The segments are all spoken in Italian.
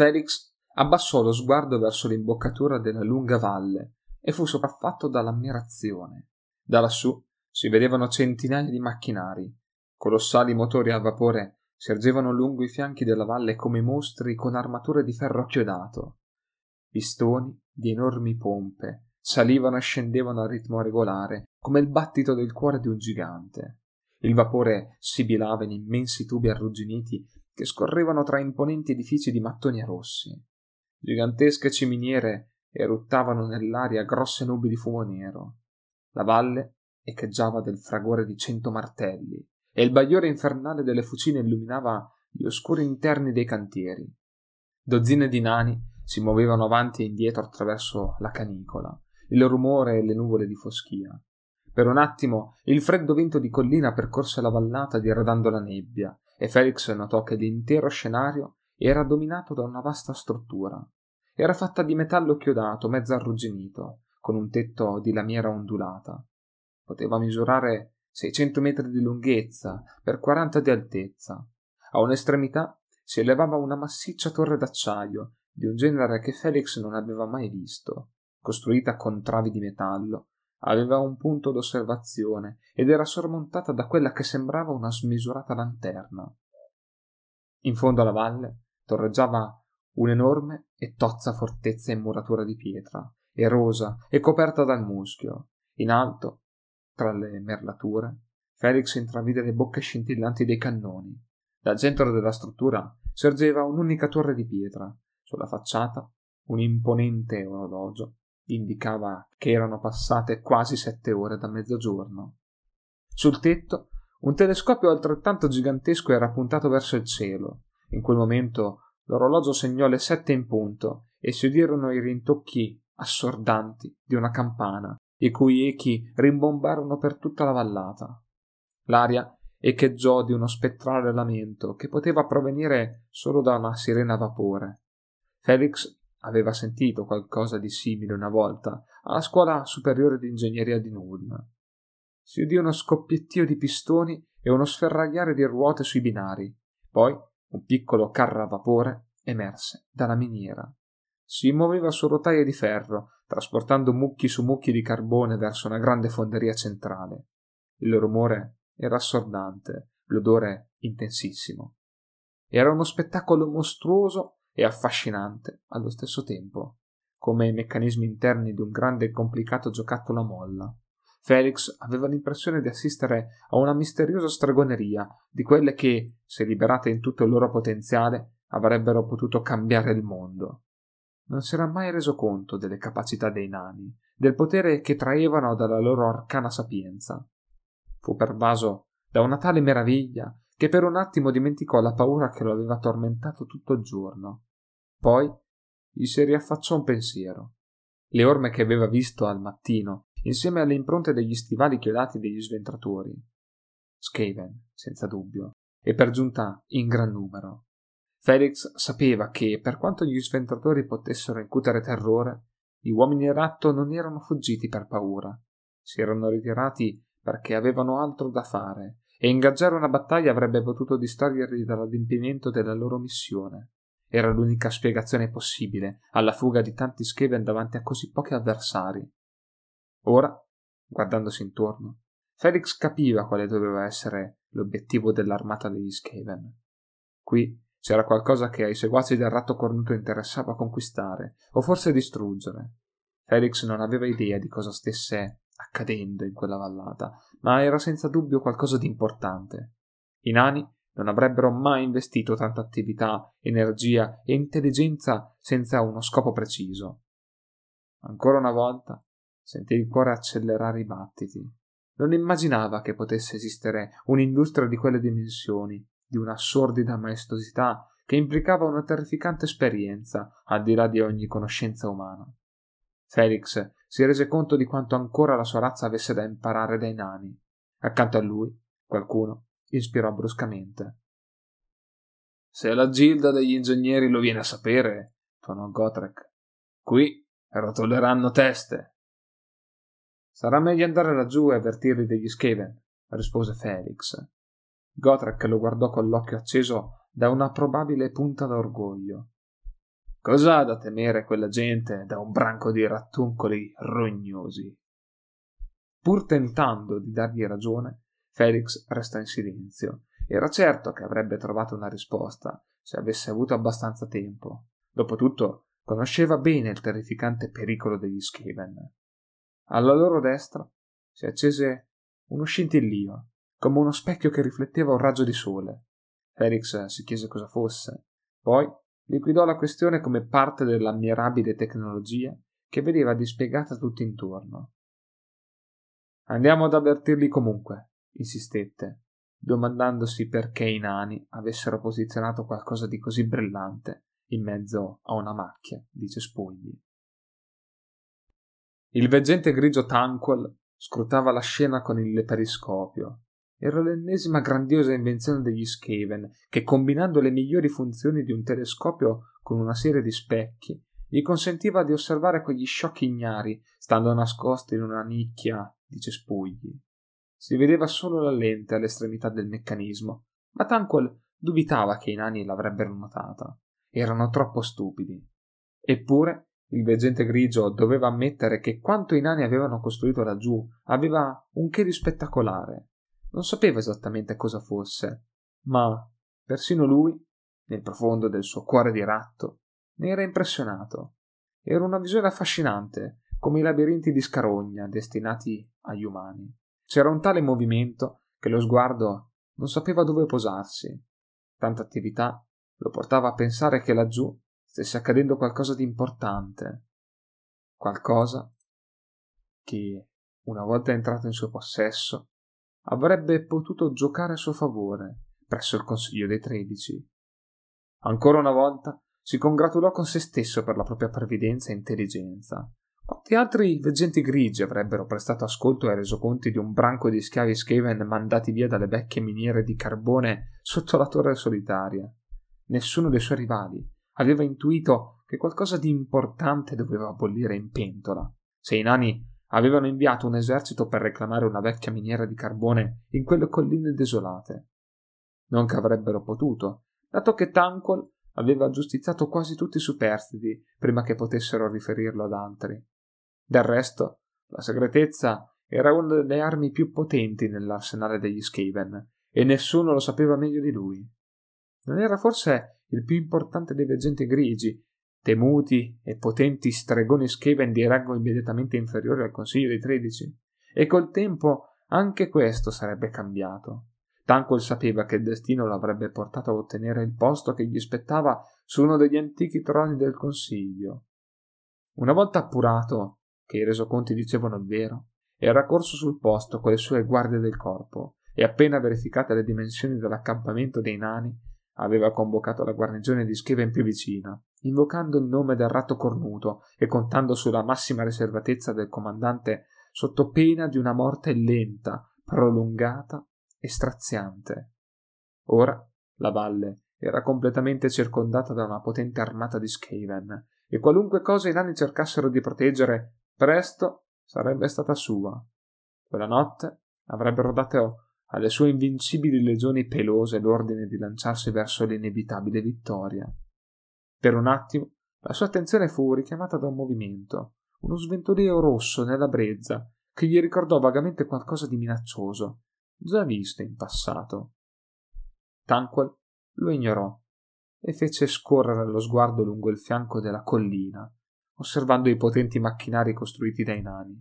Felix abbassò lo sguardo verso l'imboccatura della lunga valle e fu sopraffatto dall'ammirazione. Da lassù si vedevano centinaia di macchinari, colossali motori a vapore si ergevano lungo i fianchi della valle come mostri con armature di ferro chiodato. Pistoni di enormi pompe salivano e scendevano a ritmo regolare, come il battito del cuore di un gigante. Il vapore sibilava in immensi tubi arrugginiti che scorrevano tra imponenti edifici di mattoni rossi. Gigantesche ciminiere eruttavano nell'aria grosse nubi di fumo nero. La valle echeggiava del fragore di cento martelli e il bagliore infernale delle fucine illuminava gli oscuri interni dei cantieri. Dozzine di nani si muovevano avanti e indietro attraverso la canicola, il rumore e le nuvole di foschia. Per un attimo il freddo vento di collina percorse la vallata diradando la nebbia e Felix notò che l'intero scenario era dominato da una vasta struttura. Era fatta di metallo chiodato, mezzo arrugginito, con un tetto di lamiera ondulata. Poteva misurare 600 metri di lunghezza per 40 di altezza. A un'estremità si elevava una massiccia torre d'acciaio di un genere che Felix non aveva mai visto, costruita con travi di metallo, aveva un punto d'osservazione ed era sormontata da quella che sembrava una smisurata lanterna. In fondo alla valle torreggiava un'enorme e tozza fortezza in muratura di pietra, erosa e coperta dal muschio. In alto, tra le merlature, Felix intravide le bocche scintillanti dei cannoni. Dal centro della struttura sorgeva un'unica torre di pietra. Sulla facciata un imponente orologio indicava che erano passate quasi sette ore da mezzogiorno. Sul tetto un telescopio altrettanto gigantesco era puntato verso il cielo. In quel momento l'orologio segnò le sette in punto e si udirono i rintocchi assordanti di una campana, i cui echi rimbombarono per tutta la vallata. L'aria echeggiò di uno spettrale lamento che poteva provenire solo da una sirena a vapore. Felix aveva sentito qualcosa di simile una volta alla scuola superiore di ingegneria di Nulm. Si udì uno scoppiettio di pistoni e uno sferragliare di ruote sui binari. Poi un piccolo carro a vapore emerse dalla miniera. Si muoveva su rotaie di ferro, trasportando mucchi su mucchi di carbone verso una grande fonderia centrale. Il rumore era assordante, l'odore intensissimo. Era uno spettacolo mostruoso e affascinante allo stesso tempo, come i meccanismi interni di un grande e complicato giocattolo a molla. Felix aveva l'impressione di assistere a una misteriosa stregoneria di quelle che, se liberate in tutto il loro potenziale, avrebbero potuto cambiare il mondo. Non si era mai reso conto delle capacità dei nani, del potere che traevano dalla loro arcana sapienza. Fu pervaso da una tale meraviglia che per un attimo dimenticò la paura che lo aveva tormentato tutto il giorno. Poi gli si riaffacciò un pensiero. Le orme che aveva visto al mattino, insieme alle impronte degli stivali chiodati degli sventratori. Skaven, senza dubbio, e per giunta in gran numero. Felix sapeva che, per quanto gli sventratori potessero incutere terrore, gli uomini ratto non erano fuggiti per paura, si erano ritirati perché avevano altro da fare e ingaggiare una battaglia avrebbe potuto distoglierli dall'adempimento della loro missione. Era l'unica spiegazione possibile alla fuga di tanti Skaven davanti a così pochi avversari. Ora, guardandosi intorno, Felix capiva quale doveva essere l'obiettivo dell'armata degli Skaven. Qui c'era qualcosa che ai seguaci del ratto cornuto interessava conquistare, o forse distruggere. Felix non aveva idea di cosa stesse accadendo in quella vallata, ma era senza dubbio qualcosa di importante. I nani non avrebbero mai investito tanta attività, energia e intelligenza senza uno scopo preciso. Ancora una volta sentì il cuore accelerare i battiti. Non immaginava che potesse esistere un'industria di quelle dimensioni, di una sordida maestosità che implicava una terrificante esperienza al di là di ogni conoscenza umana. Felix si rese conto di quanto ancora la sua razza avesse da imparare dai nani. Accanto a lui, qualcuno ispirò bruscamente. Se la gilda degli ingegneri lo viene a sapere, tuonò Gotrek, qui rotoleranno teste. Sarà meglio andare laggiù e avvertirli degli Skaven, rispose Felix. Gotrek lo guardò con l'occhio acceso da una probabile punta d'orgoglio. Cos'ha da temere quella gente da un branco di rattuncoli rognosi? Pur tentando di dargli ragione, Felix resta in silenzio. Era certo che avrebbe trovato una risposta se avesse avuto abbastanza tempo. Dopotutto, conosceva bene il terrificante pericolo degli Skaven. Alla loro destra si accese uno scintillio, come uno specchio che rifletteva un raggio di sole. Felix si chiese cosa fosse, poi liquidò la questione come parte dell'ammirabile tecnologia che vedeva dispiegata tutto intorno. Andiamo ad avvertirli comunque, insistette, domandandosi perché i nani avessero posizionato qualcosa di così brillante in mezzo a una macchia di cespugli. Il veggente grigio Tanquil scrutava la scena con il periscopio. Era l'ennesima grandiosa invenzione degli Skaven, che combinando le migliori funzioni di un telescopio con una serie di specchi, gli consentiva di osservare quegli sciocchi ignari, stando nascosti in una nicchia di cespugli. Si vedeva solo la lente all'estremità del meccanismo, ma Tanquil dubitava che i nani l'avrebbero notata. Erano troppo stupidi. Eppure il veggente grigio doveva ammettere che quanto i nani avevano costruito laggiù aveva un che di spettacolare. Non sapeva esattamente cosa fosse, ma persino lui, nel profondo del suo cuore di ratto, ne era impressionato. Era una visione affascinante, come i labirinti di scarogna destinati agli umani. C'era un tale movimento che lo sguardo non sapeva dove posarsi. Tanta attività lo portava a pensare che laggiù stesse accadendo qualcosa di importante. Qualcosa che, una volta entrato in suo possesso, avrebbe potuto giocare a suo favore presso il Consiglio dei Tredici. Ancora una volta si congratulò con se stesso per la propria previdenza e intelligenza. Quanti altri veggenti grigi avrebbero prestato ascolto ai resoconti di un branco di schiavi Skaven mandati via dalle vecchie miniere di carbone sotto la torre solitaria? Nessuno dei suoi rivali aveva intuito che qualcosa di importante doveva bollire in pentola. Se i nani avevano inviato un esercito per reclamare una vecchia miniera di carbone in quelle colline desolate. Non che avrebbero potuto, dato che Tanquil aveva giustiziato quasi tutti i superstiti prima che potessero riferirlo ad altri. Del resto, la segretezza era una delle armi più potenti nell'arsenale degli Skaven, e nessuno lo sapeva meglio di lui. Non era forse il più importante dei veggenti grigi, temuti e potenti stregoni Skaven di rango immediatamente inferiore al Consiglio dei Tredici? E col tempo anche questo sarebbe cambiato. Tanquil sapeva che il destino l'avrebbe portato a ottenere il posto che gli spettava su uno degli antichi troni del Consiglio. Una volta appurato che i resoconti dicevano il vero, era corso sul posto con le sue guardie del corpo e appena verificate le dimensioni dell'accampamento dei nani, aveva convocato la guarnigione di Scheven più vicina, invocando il nome del ratto cornuto e contando sulla massima riservatezza del comandante sotto pena di una morte lenta, prolungata e straziante. Ora la valle era completamente circondata da una potente armata di Skaven, e qualunque cosa i nani cercassero di proteggere presto sarebbe stata sua. Quella notte avrebbero dato alle sue invincibili legioni pelose l'ordine di lanciarsi verso l'inevitabile vittoria. Per un attimo la sua attenzione fu richiamata da un movimento, uno sventolio rosso nella brezza, che gli ricordò vagamente qualcosa di minaccioso, già visto in passato. Tanquil lo ignorò e fece scorrere lo sguardo lungo il fianco della collina, osservando i potenti macchinari costruiti dai nani.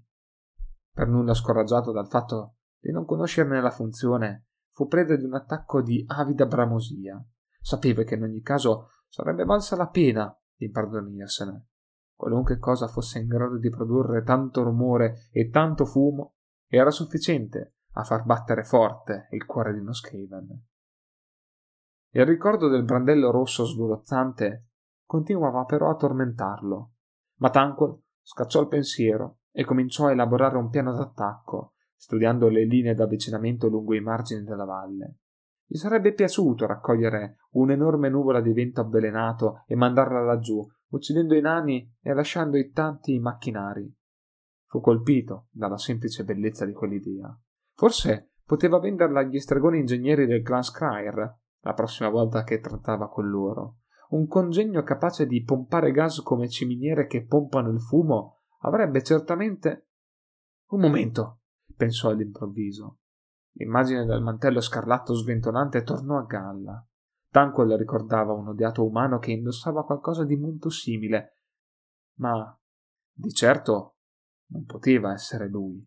Per nulla scoraggiato dal fatto di non conoscerne la funzione, fu preda di un attacco di avida bramosia. Sapeva che in ogni caso sarebbe valsa la pena di impadronirsene. Qualunque cosa fosse in grado di produrre tanto rumore e tanto fumo era sufficiente a far battere forte il cuore di uno Skaven. Il ricordo del brandello rosso svolozzante continuava però a tormentarlo ma Tanquil scacciò il pensiero e cominciò a elaborare un piano d'attacco, studiando le linee d'avvicinamento lungo i margini della valle. Gli sarebbe piaciuto raccogliere un'enorme nuvola di vento avvelenato e mandarla laggiù, uccidendo i nani e lasciando i tanti macchinari. Fu colpito dalla semplice bellezza di quell'idea. Forse poteva venderla agli stregoni ingegneri del clan Scryer la prossima volta che trattava con loro, un congegno capace di pompare gas come ciminiere che pompano il fumo, avrebbe certamente. Un momento, pensò all'improvviso. L'immagine del mantello scarlatto sventolante tornò a galla. Tanquil ricordava un odiato umano che indossava qualcosa di molto simile, ma di certo non poteva essere lui.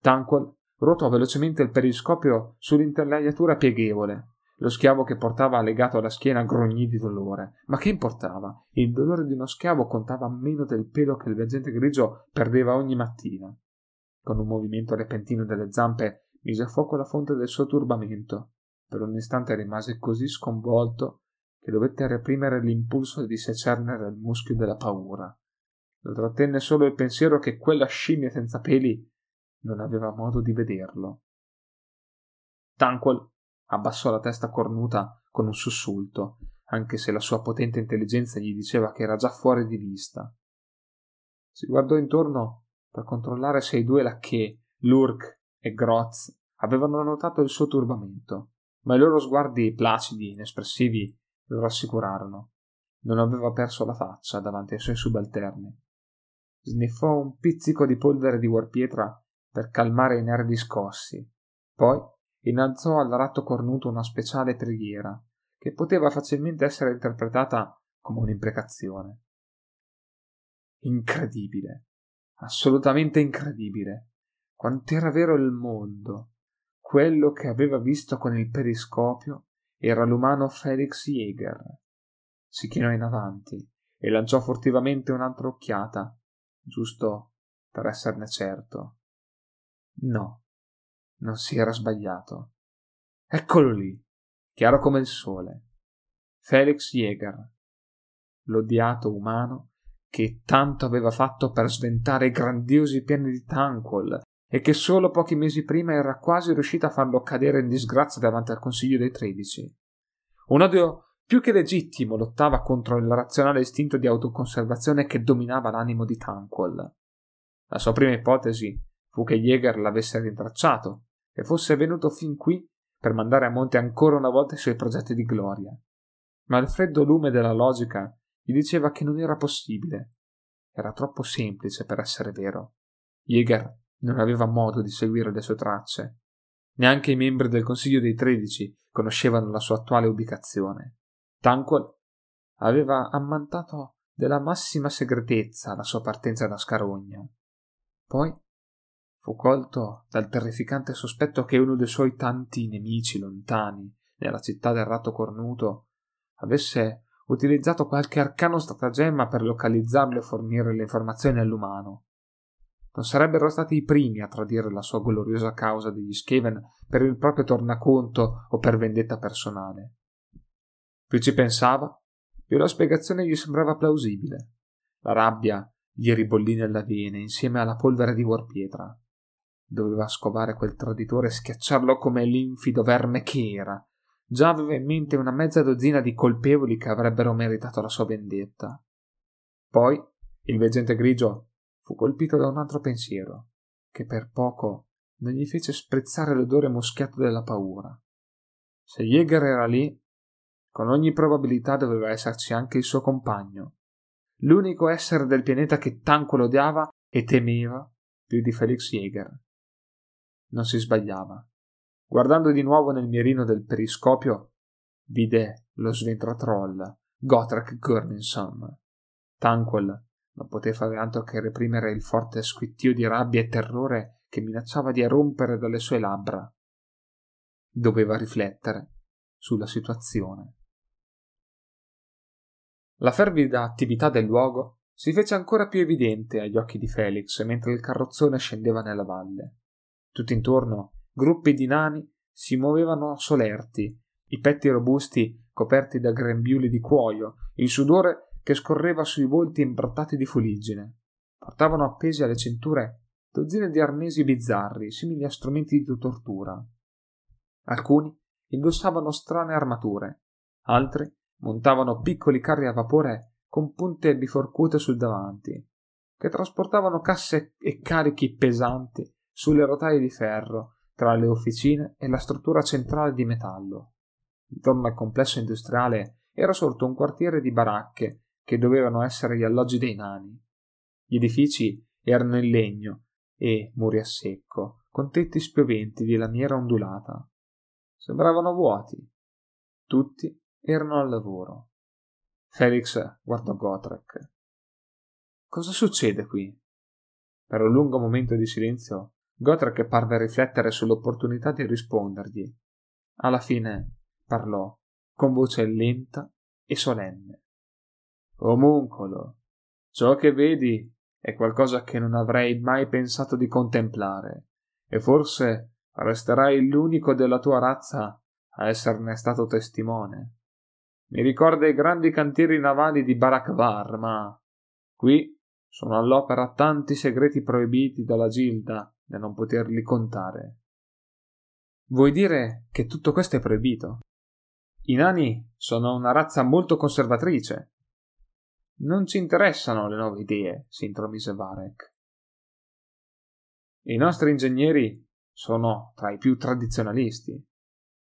Tanquil ruotò velocemente il periscopio sull'intelaiatura pieghevole. Lo schiavo che portava legato alla schiena grugnì di dolore. Ma che importava? Il dolore di uno schiavo contava meno del pelo che il veggente grigio perdeva ogni mattina. Con un movimento repentino delle zampe mise a fuoco la fonte del suo turbamento per un istante rimase così sconvolto che dovette reprimere l'impulso di secernere il muschio della paura. Lo trattenne solo il pensiero che quella scimmia senza peli non aveva modo di vederlo. Tanquil abbassò la testa cornuta con un sussulto, anche se la sua potente intelligenza gli diceva che era già fuori di vista. Si guardò intorno per controllare se i due lacchè, Lurk e Groz, avevano notato il suo turbamento ma i loro sguardi placidi, inespressivi, lo rassicurarono. Non aveva perso la faccia davanti ai suoi subalterni. Sniffò un pizzico di polvere di warpietra per calmare i nervi scossi. Poi innalzò al ratto cornuto una speciale preghiera, che poteva facilmente essere interpretata come un'imprecazione. Incredibile, assolutamente incredibile. Quant'era vero il mondo, quello che aveva visto con il periscopio era l'umano Felix Jäger. Si chinò in avanti e lanciò furtivamente un'altra occhiata, giusto per esserne certo. No, non si era sbagliato. Eccolo lì, chiaro come il sole. Felix Jäger, l'odiato umano che tanto aveva fatto per sventare i grandiosi piani di Tanquil e che solo pochi mesi prima era quasi riuscita a farlo cadere in disgrazia davanti al Consiglio dei Tredici. Un odio più che legittimo lottava contro il razionale istinto di autoconservazione che dominava l'animo di Tanquil. La sua prima ipotesi fu che Jäger l'avesse rintracciato e fosse venuto fin qui per mandare a monte ancora una volta i suoi progetti di gloria. Ma il freddo lume della logica gli diceva che non era possibile. Era troppo semplice per essere vero. Jäger non aveva modo di seguire le sue tracce. Neanche i membri del Consiglio dei Tredici conoscevano la sua attuale ubicazione. Tanquil aveva ammantato della massima segretezza la sua partenza da Scarogna. Poi fu colto dal terrificante sospetto che uno dei suoi tanti nemici lontani nella città del ratto cornuto avesse utilizzato qualche arcano stratagemma per localizzarlo e fornire le informazioni all'umano non sarebbero stati i primi a tradire la sua gloriosa causa degli Skaven per il proprio tornaconto o per vendetta personale. Più ci pensava, più la spiegazione gli sembrava plausibile. La rabbia gli ribollì nella vene insieme alla polvere di Warpietra. Doveva scovare quel traditore e schiacciarlo come l'infido verme che era. Già aveva in mente una mezza dozzina di colpevoli che avrebbero meritato la sua vendetta. Poi il veggente grigio fu colpito da un altro pensiero, che per poco non gli fece sprezzare l'odore moschiato della paura. Se Jäger era lì, con ogni probabilità doveva esserci anche il suo compagno, l'unico essere del pianeta che tanto lo odiava e temeva più di Felix Jäger. Non si sbagliava. Guardando di nuovo nel mirino del periscopio, vide lo sventratroll Gotrek Gurninson. Tanquil non poté fare altro che reprimere il forte squittio di rabbia e terrore che minacciava di erompere dalle sue labbra. Doveva riflettere sulla situazione. La fervida attività del luogo si fece ancora più evidente agli occhi di Felix mentre il carrozzone scendeva nella valle. Tutt'intorno gruppi di nani si muovevano solerti, i petti robusti coperti da grembiuli di cuoio, il sudore che scorreva sui volti imbrattati di fuliggine. Portavano appesi alle cinture dozzine di arnesi bizzarri, simili a strumenti di tortura. Alcuni indossavano strane armature, altri montavano piccoli carri a vapore con punte biforcute sul davanti, che trasportavano casse e carichi pesanti sulle rotaie di ferro tra le officine e la struttura centrale di metallo. Intorno al complesso industriale era sorto un quartiere di baracche che dovevano essere gli alloggi dei nani. Gli edifici erano in legno e muri a secco, con tetti spioventi di lamiera ondulata. Sembravano vuoti. Tutti erano al lavoro. Felix guardò Gotrek. Cosa succede qui? Per un lungo momento di silenzio, Gotrek parve riflettere sull'opportunità di rispondergli. Alla fine parlò con voce lenta e solenne. Omuncolo, ciò che vedi è qualcosa che non avrei mai pensato di contemplare, e forse resterai l'unico della tua razza a esserne stato testimone. Mi ricorda i grandi cantieri navali di Barakvar, ma qui sono all'opera tanti segreti proibiti dalla Gilda da non poterli contare. Vuoi dire che tutto questo è proibito? I nani sono una razza molto conservatrice. Non ci interessano le nuove idee, si intromise Varek. I nostri ingegneri sono tra i più tradizionalisti.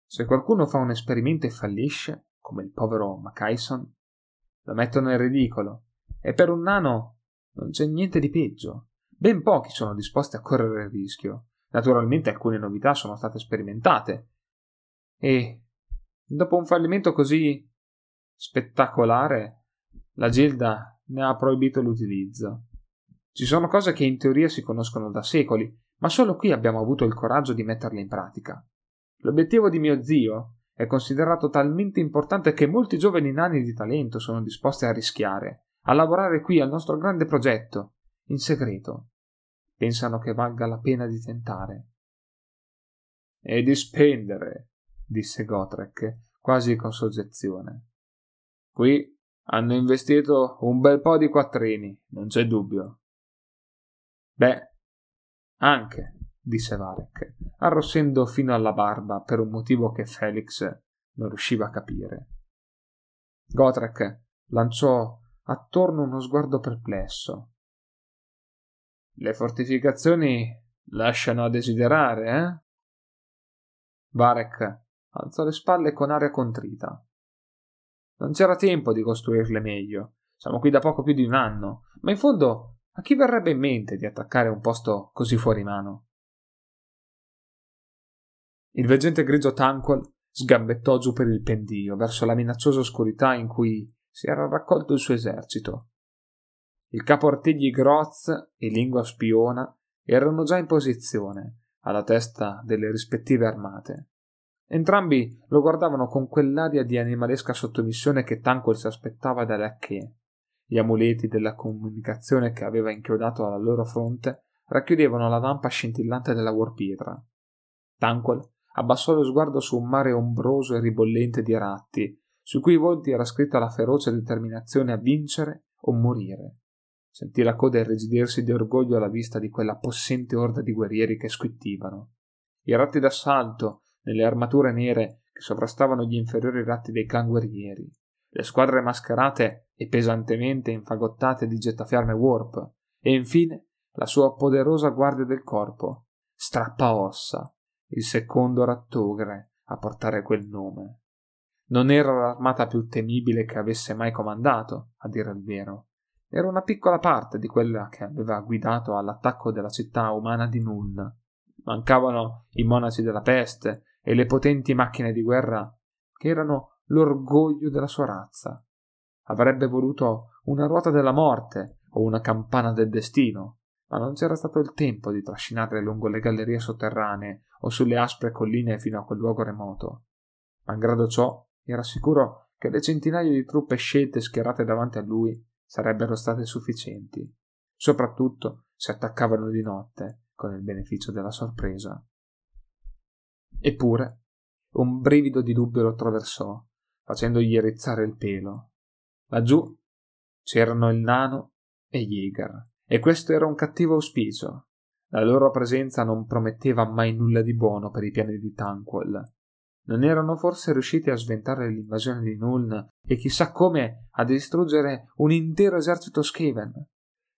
Se qualcuno fa un esperimento e fallisce, come il povero Macaison, lo mettono in ridicolo, e per un nano non c'è niente di peggio. Ben pochi sono disposti a correre il rischio. Naturalmente alcune novità sono state sperimentate. E dopo un fallimento così spettacolare, la Gilda ne ha proibito l'utilizzo. Ci sono cose che in teoria si conoscono da secoli, ma solo qui abbiamo avuto il coraggio di metterle in pratica. L'obiettivo di mio zio è considerato talmente importante che molti giovani nani di talento sono disposti a rischiare, a lavorare qui al nostro grande progetto, in segreto. Pensano che valga la pena di tentare. E di spendere, disse Gotrek, quasi con soggezione. Qui hanno investito un bel po' di quattrini, non c'è dubbio. Beh, anche, disse Varek, arrossendo fino alla barba per un motivo che Felix non riusciva a capire. Gotrek lanciò attorno uno sguardo perplesso. Le fortificazioni lasciano a desiderare, eh? Varek alzò le spalle con aria contrita. Non c'era tempo di costruirle meglio. Siamo qui da poco più di un anno, ma in fondo a chi verrebbe in mente di attaccare un posto così fuori mano? Il veggente grigio Tanquil sgambettò giù per il pendio verso la minacciosa oscurità in cui si era raccolto il suo esercito. Il capo artigli Groz e Lingua Spiona erano già in posizione, alla testa delle rispettive armate. Entrambi lo guardavano con quell'aria di animalesca sottomissione che Tanquil si aspettava da Lacché. Gli amuleti della comunicazione che aveva inchiodato alla loro fronte racchiudevano la vampa scintillante della Warpietra. Tanquil abbassò lo sguardo su un mare ombroso e ribollente di ratti sui cui volti era scritta la feroce determinazione a vincere o morire. Sentì la coda irrigidirsi di orgoglio alla vista di quella possente orda di guerrieri che squittivano. I ratti d'assalto, nelle armature nere che sovrastavano gli inferiori ratti dei clan guerrieri, le squadre mascherate e pesantemente infagottate di gettafiarme Warp, e infine la sua poderosa guardia del corpo, Strappaossa, il secondo rattogre a portare quel nome. Non era l'armata più temibile che avesse mai comandato, a dire il vero. Era una piccola parte di quella che aveva guidato all'attacco della città umana di Null. Mancavano i monaci della peste e le potenti macchine di guerra che erano l'orgoglio della sua razza. Avrebbe voluto una ruota della morte o una campana del destino, ma non c'era stato il tempo di trascinarle lungo le gallerie sotterranee o sulle aspre colline fino a quel luogo remoto. Malgrado ciò, era sicuro che le centinaia di truppe scelte schierate davanti a lui sarebbero state sufficienti, soprattutto se attaccavano di notte con il beneficio della sorpresa. Eppure, un brivido di dubbio lo attraversò, facendogli rizzare il pelo. Laggiù c'erano il nano e Jäger, e questo era un cattivo auspicio. La loro presenza non prometteva mai nulla di buono per i piani di Tanquil. Non erano forse riusciti a sventare l'invasione di Nuln e chissà come a distruggere un intero esercito Skaven?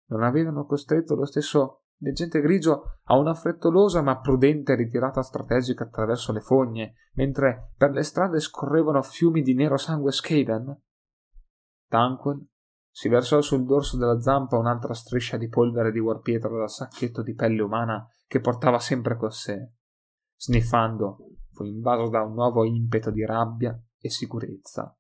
Non avevano costretto lo stesso Veggente grigio ha una frettolosa ma prudente ritirata strategica attraverso le fogne, mentre per le strade scorrevano fiumi di nero sangue Skaven? Tanquil si versò sul dorso della zampa un'altra striscia di polvere di warpietra dal sacchetto di pelle umana che portava sempre con sé. Sniffando, fu invaso da un nuovo impeto di rabbia e sicurezza.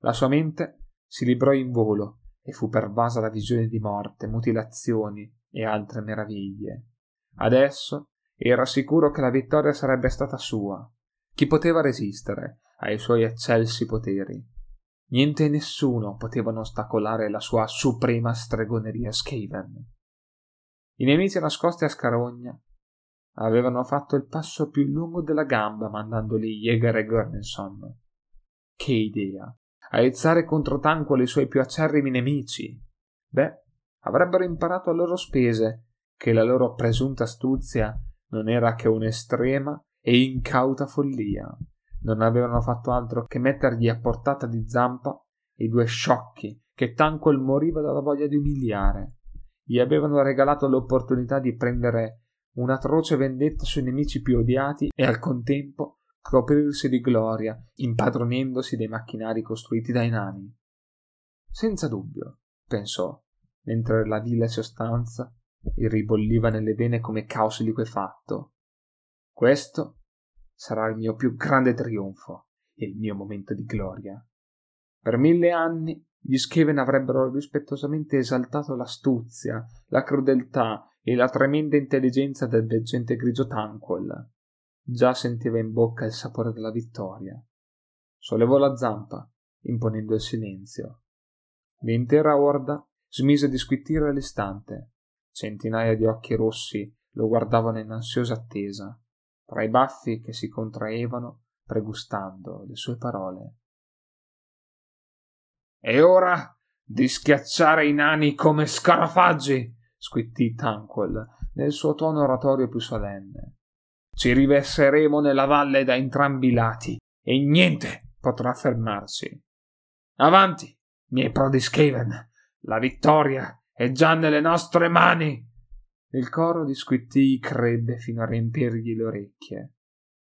La sua mente si librò in volo e fu pervasa da visioni di morte, mutilazioni e altre meraviglie. Adesso era sicuro che la vittoria sarebbe stata sua. Chi poteva resistere ai suoi eccelsi poteri? Niente e nessuno potevano ostacolare la sua suprema stregoneria Skaven. I nemici nascosti a Scarogna avevano fatto il passo più lungo della gamba mandando lì Jäger e Gurnison. Che idea! Aizzare contro Tanquil i suoi più acerrimi nemici! Beh, avrebbero imparato a loro spese che la loro presunta astuzia non era che un'estrema e incauta follia. Non avevano fatto altro che mettergli a portata di zampa i due sciocchi che Tanquil moriva dalla voglia di umiliare. Gli avevano regalato l'opportunità di prendere un'atroce vendetta sui nemici più odiati e al contempo coprirsi di gloria, impadronendosi dei macchinari costruiti dai nani. Senza dubbio, pensò, mentre la vile sostanza gli ribolliva nelle vene come caos liquefatto. Questo sarà il mio più grande trionfo e il mio momento di gloria. Per mille anni gli Skeven avrebbero rispettosamente esaltato l'astuzia, la crudeltà e la tremenda intelligenza del veggente grigio Tanquil. Già sentiva in bocca il sapore della vittoria. Sollevò la zampa, imponendo il silenzio. L'intera orda smise di squittire all'istante. Centinaia di occhi rossi lo guardavano in ansiosa attesa, tra i baffi che si contraevano, pregustando le sue parole. E ora di schiacciare i nani come scarafaggi! Squittì Tanquil nel suo tono oratorio più solenne. Ci riverseremo nella valle da entrambi i lati e niente potrà fermarci. Avanti, miei prodi Skaven, la vittoria è già nelle nostre mani. Il coro di squittii crebbe fino a riempirgli le orecchie.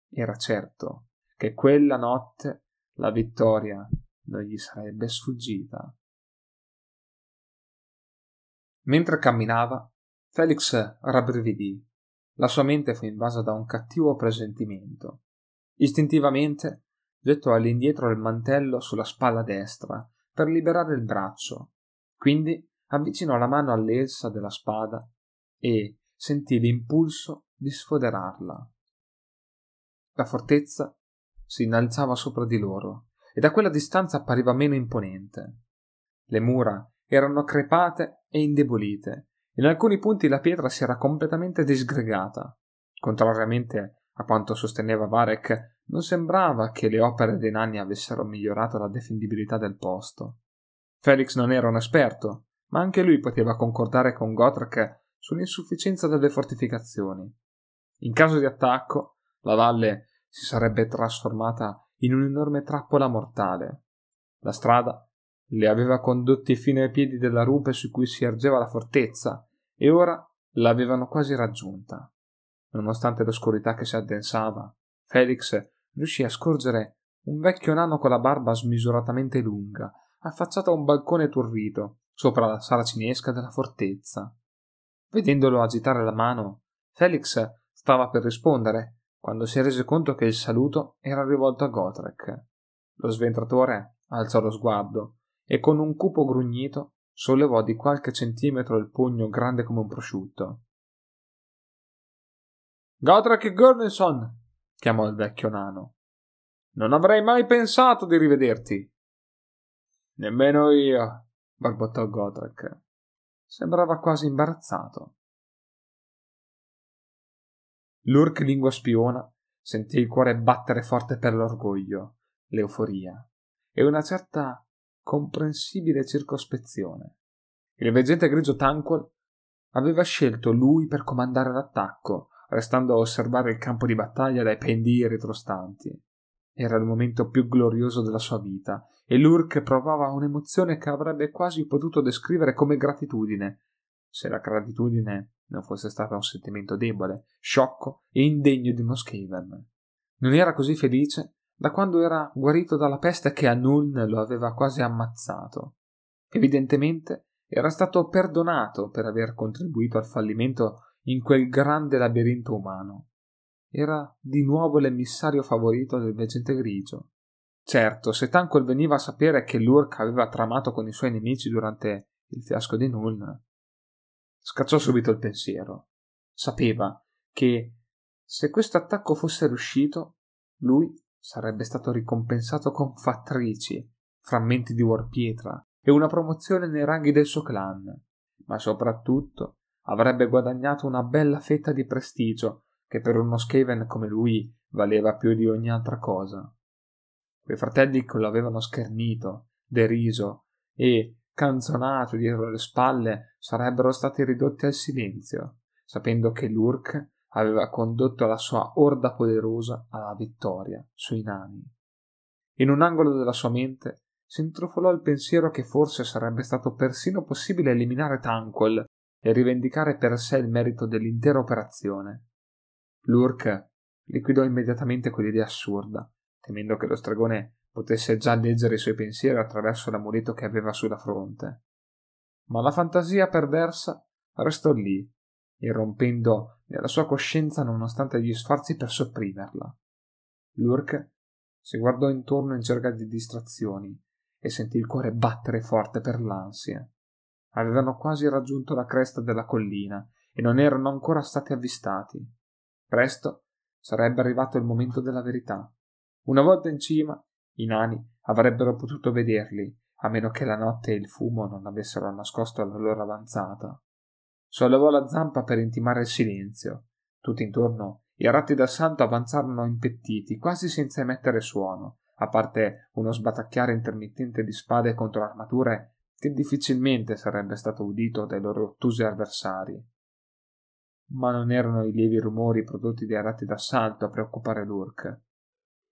Era certo che quella notte la vittoria non gli sarebbe sfuggita. Mentre camminava, Felix rabbrividì. La sua mente fu invasa da un cattivo presentimento. Istintivamente gettò all'indietro il mantello sulla spalla destra per liberare il braccio. Quindi avvicinò la mano all'elsa della spada e sentì l'impulso di sfoderarla. La fortezza si innalzava sopra di loro e da quella distanza appariva meno imponente. Le mura erano crepate e indebolite. In alcuni punti la pietra si era completamente disgregata. Contrariamente a quanto sosteneva Varek, non sembrava che le opere dei nani avessero migliorato la defendibilità del posto. Felix non era un esperto, ma anche lui poteva concordare con Gotrek sull'insufficienza delle fortificazioni. In caso di attacco, la valle si sarebbe trasformata in un'enorme trappola mortale. La strada li aveva condotti fino ai piedi della rupe su cui si ergeva la fortezza, e ora l'avevano quasi raggiunta. Nonostante l'oscurità che si addensava, Felix riuscì a scorgere un vecchio nano con la barba smisuratamente lunga, affacciato a un balcone turrito, sopra la sala cinesca della fortezza. Vedendolo agitare la mano, Felix stava per rispondere, quando si rese conto che il saluto era rivolto a Gotrek. Lo sventratore alzò lo sguardo e con un cupo grugnito sollevò di qualche centimetro il pugno grande come un prosciutto. Godric Gurnison! chiamò il vecchio nano. Non avrei mai pensato di rivederti. Nemmeno io, barbottò Godric. Sembrava quasi imbarazzato. L'urk lingua spiona sentì il cuore battere forte per l'orgoglio, l'euforia e una certa comprensibile circospezione. Il veggente grigio Tanquil aveva scelto lui per comandare l'attacco, restando a osservare il campo di battaglia dai pendii retrostanti. Era il momento più glorioso della sua vita, e Lurk provava un'emozione che avrebbe quasi potuto descrivere come gratitudine. se la gratitudine non fosse stata un sentimento debole, sciocco e indegno di uno Skaven. Non era così felice da quando era guarito dalla peste che a Nuln lo aveva quasi ammazzato. Evidentemente era stato perdonato per aver contribuito al fallimento in quel grande labirinto umano. Era di nuovo l'emissario favorito del veggente grigio. Certo, se Tankol veniva a sapere che Lurk aveva tramato con i suoi nemici durante il fiasco di Nuln, scacciò subito il pensiero. Sapeva che se questo attacco fosse riuscito, lui sarebbe stato ricompensato con fattrici, frammenti di warpietra e una promozione nei ranghi del suo clan, ma soprattutto avrebbe guadagnato una bella fetta di prestigio che per uno Skaven come lui valeva più di ogni altra cosa. Quei fratelli che lo avevano schernito, deriso e canzonato dietro le spalle sarebbero stati ridotti al silenzio, sapendo che Lurk aveva condotto la sua orda poderosa alla vittoria sui nani. In un angolo della sua mente si intrufolò il pensiero che forse sarebbe stato persino possibile eliminare Tanquil e rivendicare per sé il merito dell'intera operazione. Lurk liquidò immediatamente quell'idea assurda, temendo che lo stregone potesse già leggere i suoi pensieri attraverso l'amuleto che aveva sulla fronte. Ma la fantasia perversa restò lì, irrompendo nella sua coscienza nonostante gli sforzi per sopprimerla. Lurk si guardò intorno in cerca di distrazioni e sentì il cuore battere forte per l'ansia. Avevano quasi raggiunto la cresta della collina e non erano ancora stati avvistati. Presto sarebbe arrivato il momento della verità. Una volta in cima, i nani avrebbero potuto vederli, a meno che la notte e il fumo non avessero nascosto la loro avanzata. Sollevò la zampa per intimare il silenzio. Tutti intorno i ratti d'assalto avanzarono impettiti, quasi senza emettere suono, a parte uno sbatacchiare intermittente di spade contro armature che difficilmente sarebbe stato udito dai loro ottusi avversari. Ma non erano i lievi rumori prodotti dai ratti d'assalto a preoccupare Lurk.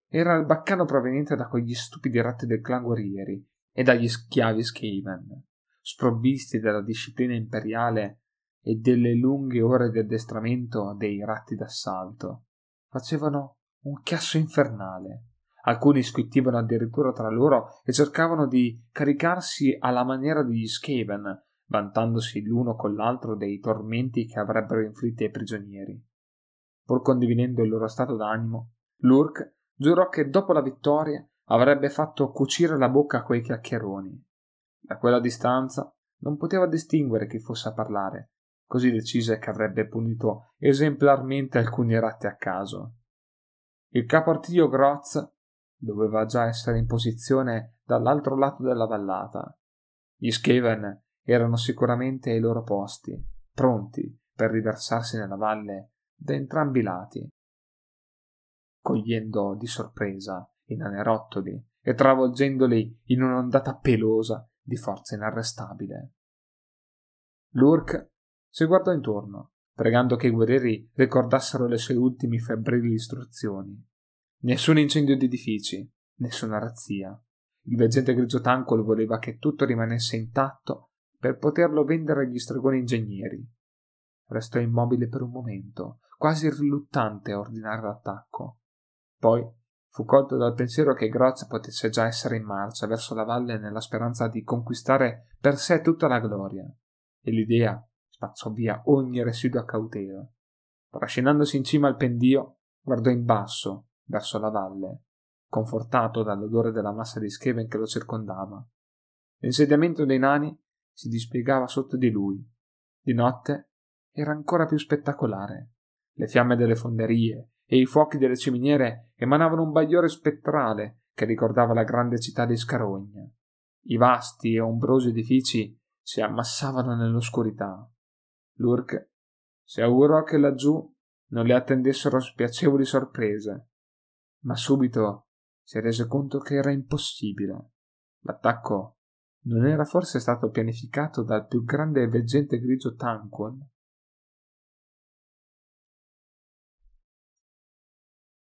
Era il baccano proveniente da quegli stupidi ratti del clan guerrieri e dagli schiavi Skaven, sprovvisti della disciplina imperiale e delle lunghe ore di addestramento dei ratti d'assalto. Facevano un chiasso infernale. Alcuni squittivano addirittura tra loro e cercavano di caricarsi alla maniera degli Skaven, vantandosi l'uno con l'altro dei tormenti che avrebbero inflitti ai prigionieri. Pur condividendo il loro stato d'animo, Lurk giurò che dopo la vittoria avrebbe fatto cucire la bocca a quei chiacchieroni. Da quella distanza non poteva distinguere chi fosse a parlare, così decise che avrebbe punito esemplarmente alcuni ratti a caso. Il capo artiglio Groz doveva già essere in posizione dall'altro lato della vallata. Gli Skaven erano sicuramente ai loro posti, pronti per riversarsi nella valle da entrambi i lati cogliendo di sorpresa i nanerottoli e travolgendoli in un'ondata pelosa di forza inarrestabile. Lurk si guardò intorno, pregando che i guerrieri ricordassero le sue ultime febbrili istruzioni. Nessun incendio di edifici, nessuna razzia. Il veggente grigio Tancol voleva che tutto rimanesse intatto per poterlo vendere agli stregoni ingegneri. Restò immobile per un momento, quasi riluttante a ordinare l'attacco. Poi fu colto dal pensiero che Groz potesse già essere in marcia verso la valle nella speranza di conquistare per sé tutta la gloria, e l'idea spazzò via ogni residua cautela. Trascinandosi in cima al pendio, guardò in basso, verso la valle, confortato dall'odore della massa di scheven che lo circondava. L'insediamento dei nani si dispiegava sotto di lui. Di notte era ancora più spettacolare. Le fiamme delle fonderie, e i fuochi delle ciminiere emanavano un bagliore spettrale che ricordava la grande città di Scarogna. I vasti e ombrosi edifici si ammassavano nell'oscurità. Lurk si augurò che laggiù non le attendessero spiacevoli sorprese, ma subito si rese conto che era impossibile. L'attacco non era forse stato pianificato dal più grande e veggente grigio Tanquon?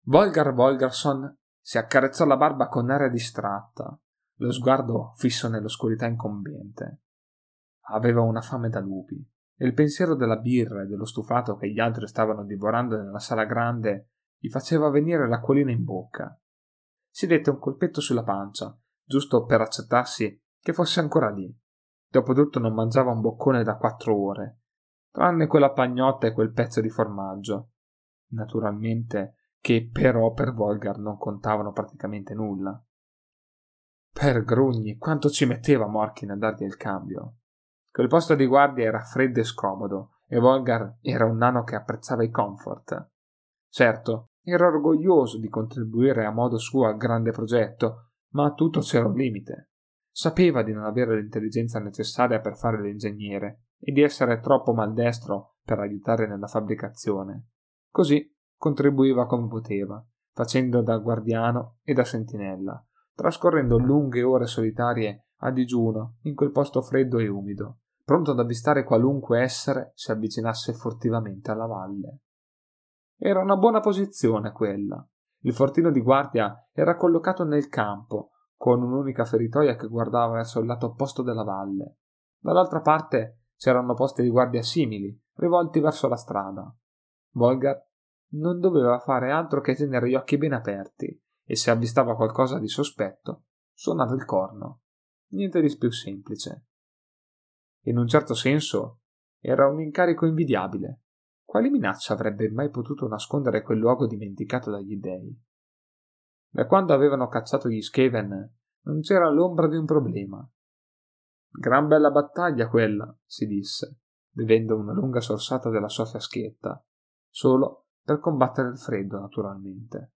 Volgar Volgarson si accarezzò la barba con aria distratta, lo sguardo fisso nell'oscurità incombente. Aveva una fame da lupi e il pensiero della birra e dello stufato che gli altri stavano divorando nella sala grande gli faceva venire l'acquolina in bocca. Si dette un colpetto sulla pancia, giusto per accettarsi che fosse ancora lì. Dopotutto non mangiava un boccone da quattro ore, tranne quella pagnotta e quel pezzo di formaggio. Naturalmente che però per Volgar non contavano praticamente nulla. Per grugni, quanto ci metteva Morkin a dargli il cambio? Quel posto di guardia era freddo e scomodo, e Volgar era un nano che apprezzava i comfort. Certo, era orgoglioso di contribuire a modo suo al grande progetto, ma a tutto c'era un limite. Sapeva di non avere l'intelligenza necessaria per fare l'ingegnere e di essere troppo maldestro per aiutare nella fabbricazione. Così contribuiva come poteva, facendo da guardiano e da sentinella, trascorrendo lunghe ore solitarie a digiuno in quel posto freddo e umido, pronto ad avvistare qualunque essere si avvicinasse furtivamente alla valle. Era una buona posizione quella. Il fortino di guardia era collocato nel campo, con un'unica feritoia che guardava verso il lato opposto della valle. Dall'altra parte c'erano posti di guardia simili, rivolti verso la strada. Volgar non doveva fare altro che tenere gli occhi ben aperti e se avvistava qualcosa di sospetto, suonava il corno. Niente di più semplice. In un certo senso era un incarico invidiabile. Quale minaccia avrebbe mai potuto nascondere quel luogo dimenticato dagli dei? Da quando avevano cacciato gli Skaven non c'era l'ombra di un problema. Gran bella battaglia quella, si disse, bevendo una lunga sorsata della sua fiaschetta, solo per combattere il freddo, naturalmente.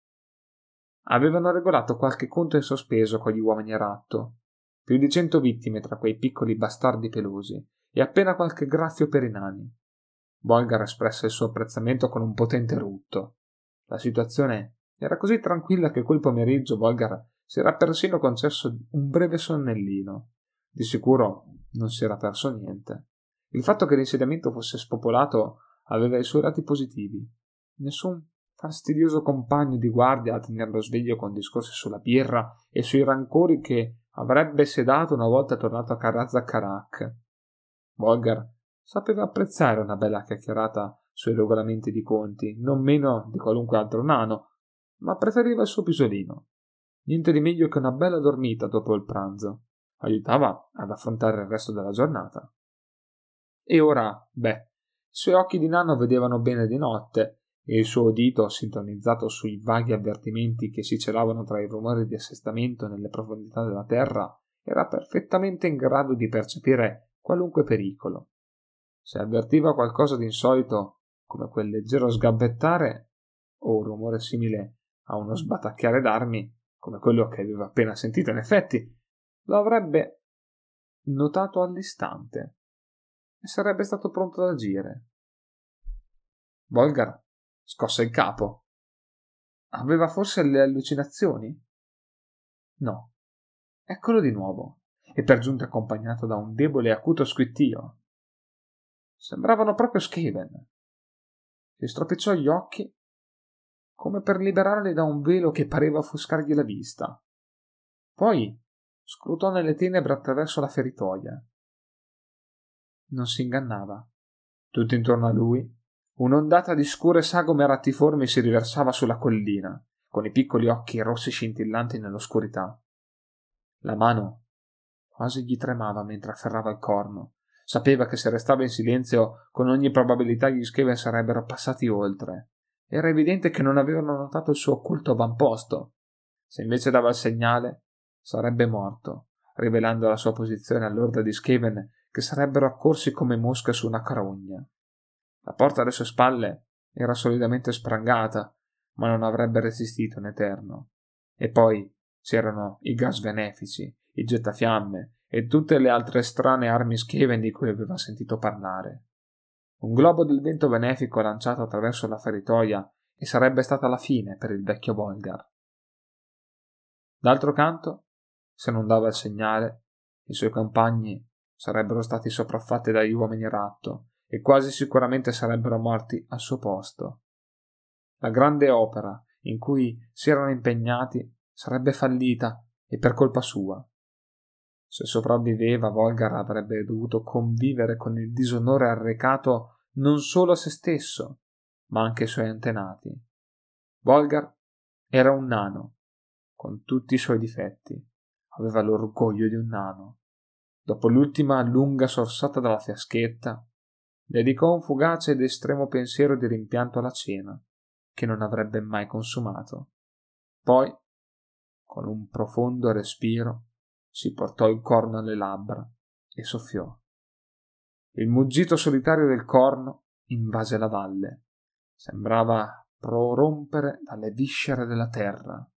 Avevano regolato qualche conto in sospeso con gli uomini a ratto, più di cento vittime tra quei piccoli bastardi pelosi e appena qualche graffio per i nani. Volgar espresse il suo apprezzamento con un potente rutto. La situazione era così tranquilla che quel pomeriggio Volgar si era persino concesso un breve sonnellino. Di sicuro non si era perso niente. Il fatto che l'insediamento fosse spopolato aveva i suoi lati positivi. Nessun fastidioso compagno di guardia a tenerlo sveglio con discorsi sulla birra e sui rancori che avrebbe sedato una volta tornato a Karazakarak. Volgar sapeva apprezzare una bella chiacchierata sui regolamenti di conti, non meno di qualunque altro nano, ma preferiva il suo pisolino. Niente di meglio che una bella dormita dopo il pranzo. Aiutava ad affrontare il resto della giornata. E ora, beh, i suoi occhi di nano vedevano bene di notte e il suo udito, sintonizzato sui vaghi avvertimenti che si celavano tra i rumori di assestamento nelle profondità della terra, era perfettamente in grado di percepire qualunque pericolo. Se avvertiva qualcosa di insolito, come quel leggero sgabbettare o un rumore simile a uno sbatacchiare d'armi, come quello che aveva appena sentito, in effetti, lo avrebbe notato all'istante e sarebbe stato pronto ad agire. Volgar scosse il capo. Aveva forse le allucinazioni? No. Eccolo di nuovo, e per giunta accompagnato da un debole e acuto squittio. Sembravano proprio Skaven. Si stropicciò gli occhi come per liberarli da un velo che pareva offuscargli la vista. Poi scrutò nelle tenebre attraverso la feritoia. Non si ingannava. Tutto intorno a lui Un'ondata di scure sagome rattiformi si riversava sulla collina, con i piccoli occhi rossi scintillanti nell'oscurità. La mano quasi gli tremava mentre afferrava il corno. Sapeva che se restava in silenzio, con ogni probabilità gli Skaven sarebbero passati oltre. Era evidente che non avevano notato il suo occulto avamposto. Se invece dava il segnale, sarebbe morto, rivelando la sua posizione all'orda di Skaven che sarebbero accorsi come mosche su una carogna. La porta alle sue spalle era solidamente sprangata, ma non avrebbe resistito in eterno. E poi c'erano i gas benefici, i gettafiamme e tutte le altre strane armi scheven di cui aveva sentito parlare. Un globo del vento benefico lanciato attraverso la feritoia e sarebbe stata la fine per il vecchio Volgar. D'altro canto, se non dava il segnale, i suoi compagni sarebbero stati sopraffatti dagli uomini ratto e quasi sicuramente sarebbero morti al suo posto. La grande opera in cui si erano impegnati sarebbe fallita e per colpa sua. Se sopravviveva, Volgar avrebbe dovuto convivere con il disonore arrecato non solo a se stesso, ma anche ai suoi antenati. Volgar era un nano, con tutti i suoi difetti. Aveva l'orgoglio di un nano. Dopo l'ultima lunga sorsata dalla fiaschetta, dedicò un fugace ed estremo pensiero di rimpianto alla cena, che non avrebbe mai consumato. Poi, con un profondo respiro, si portò il corno alle labbra e soffiò. Il muggito solitario del corno invase la valle. Sembrava prorompere dalle viscere della terra.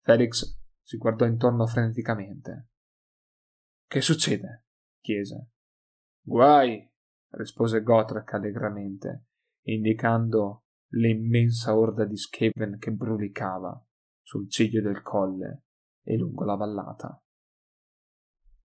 Felix si guardò intorno freneticamente. Che succede? chiese. Guai, rispose Gotrek allegramente, indicando l'immensa orda di Skaven che brulicava sul ciglio del colle e lungo la vallata.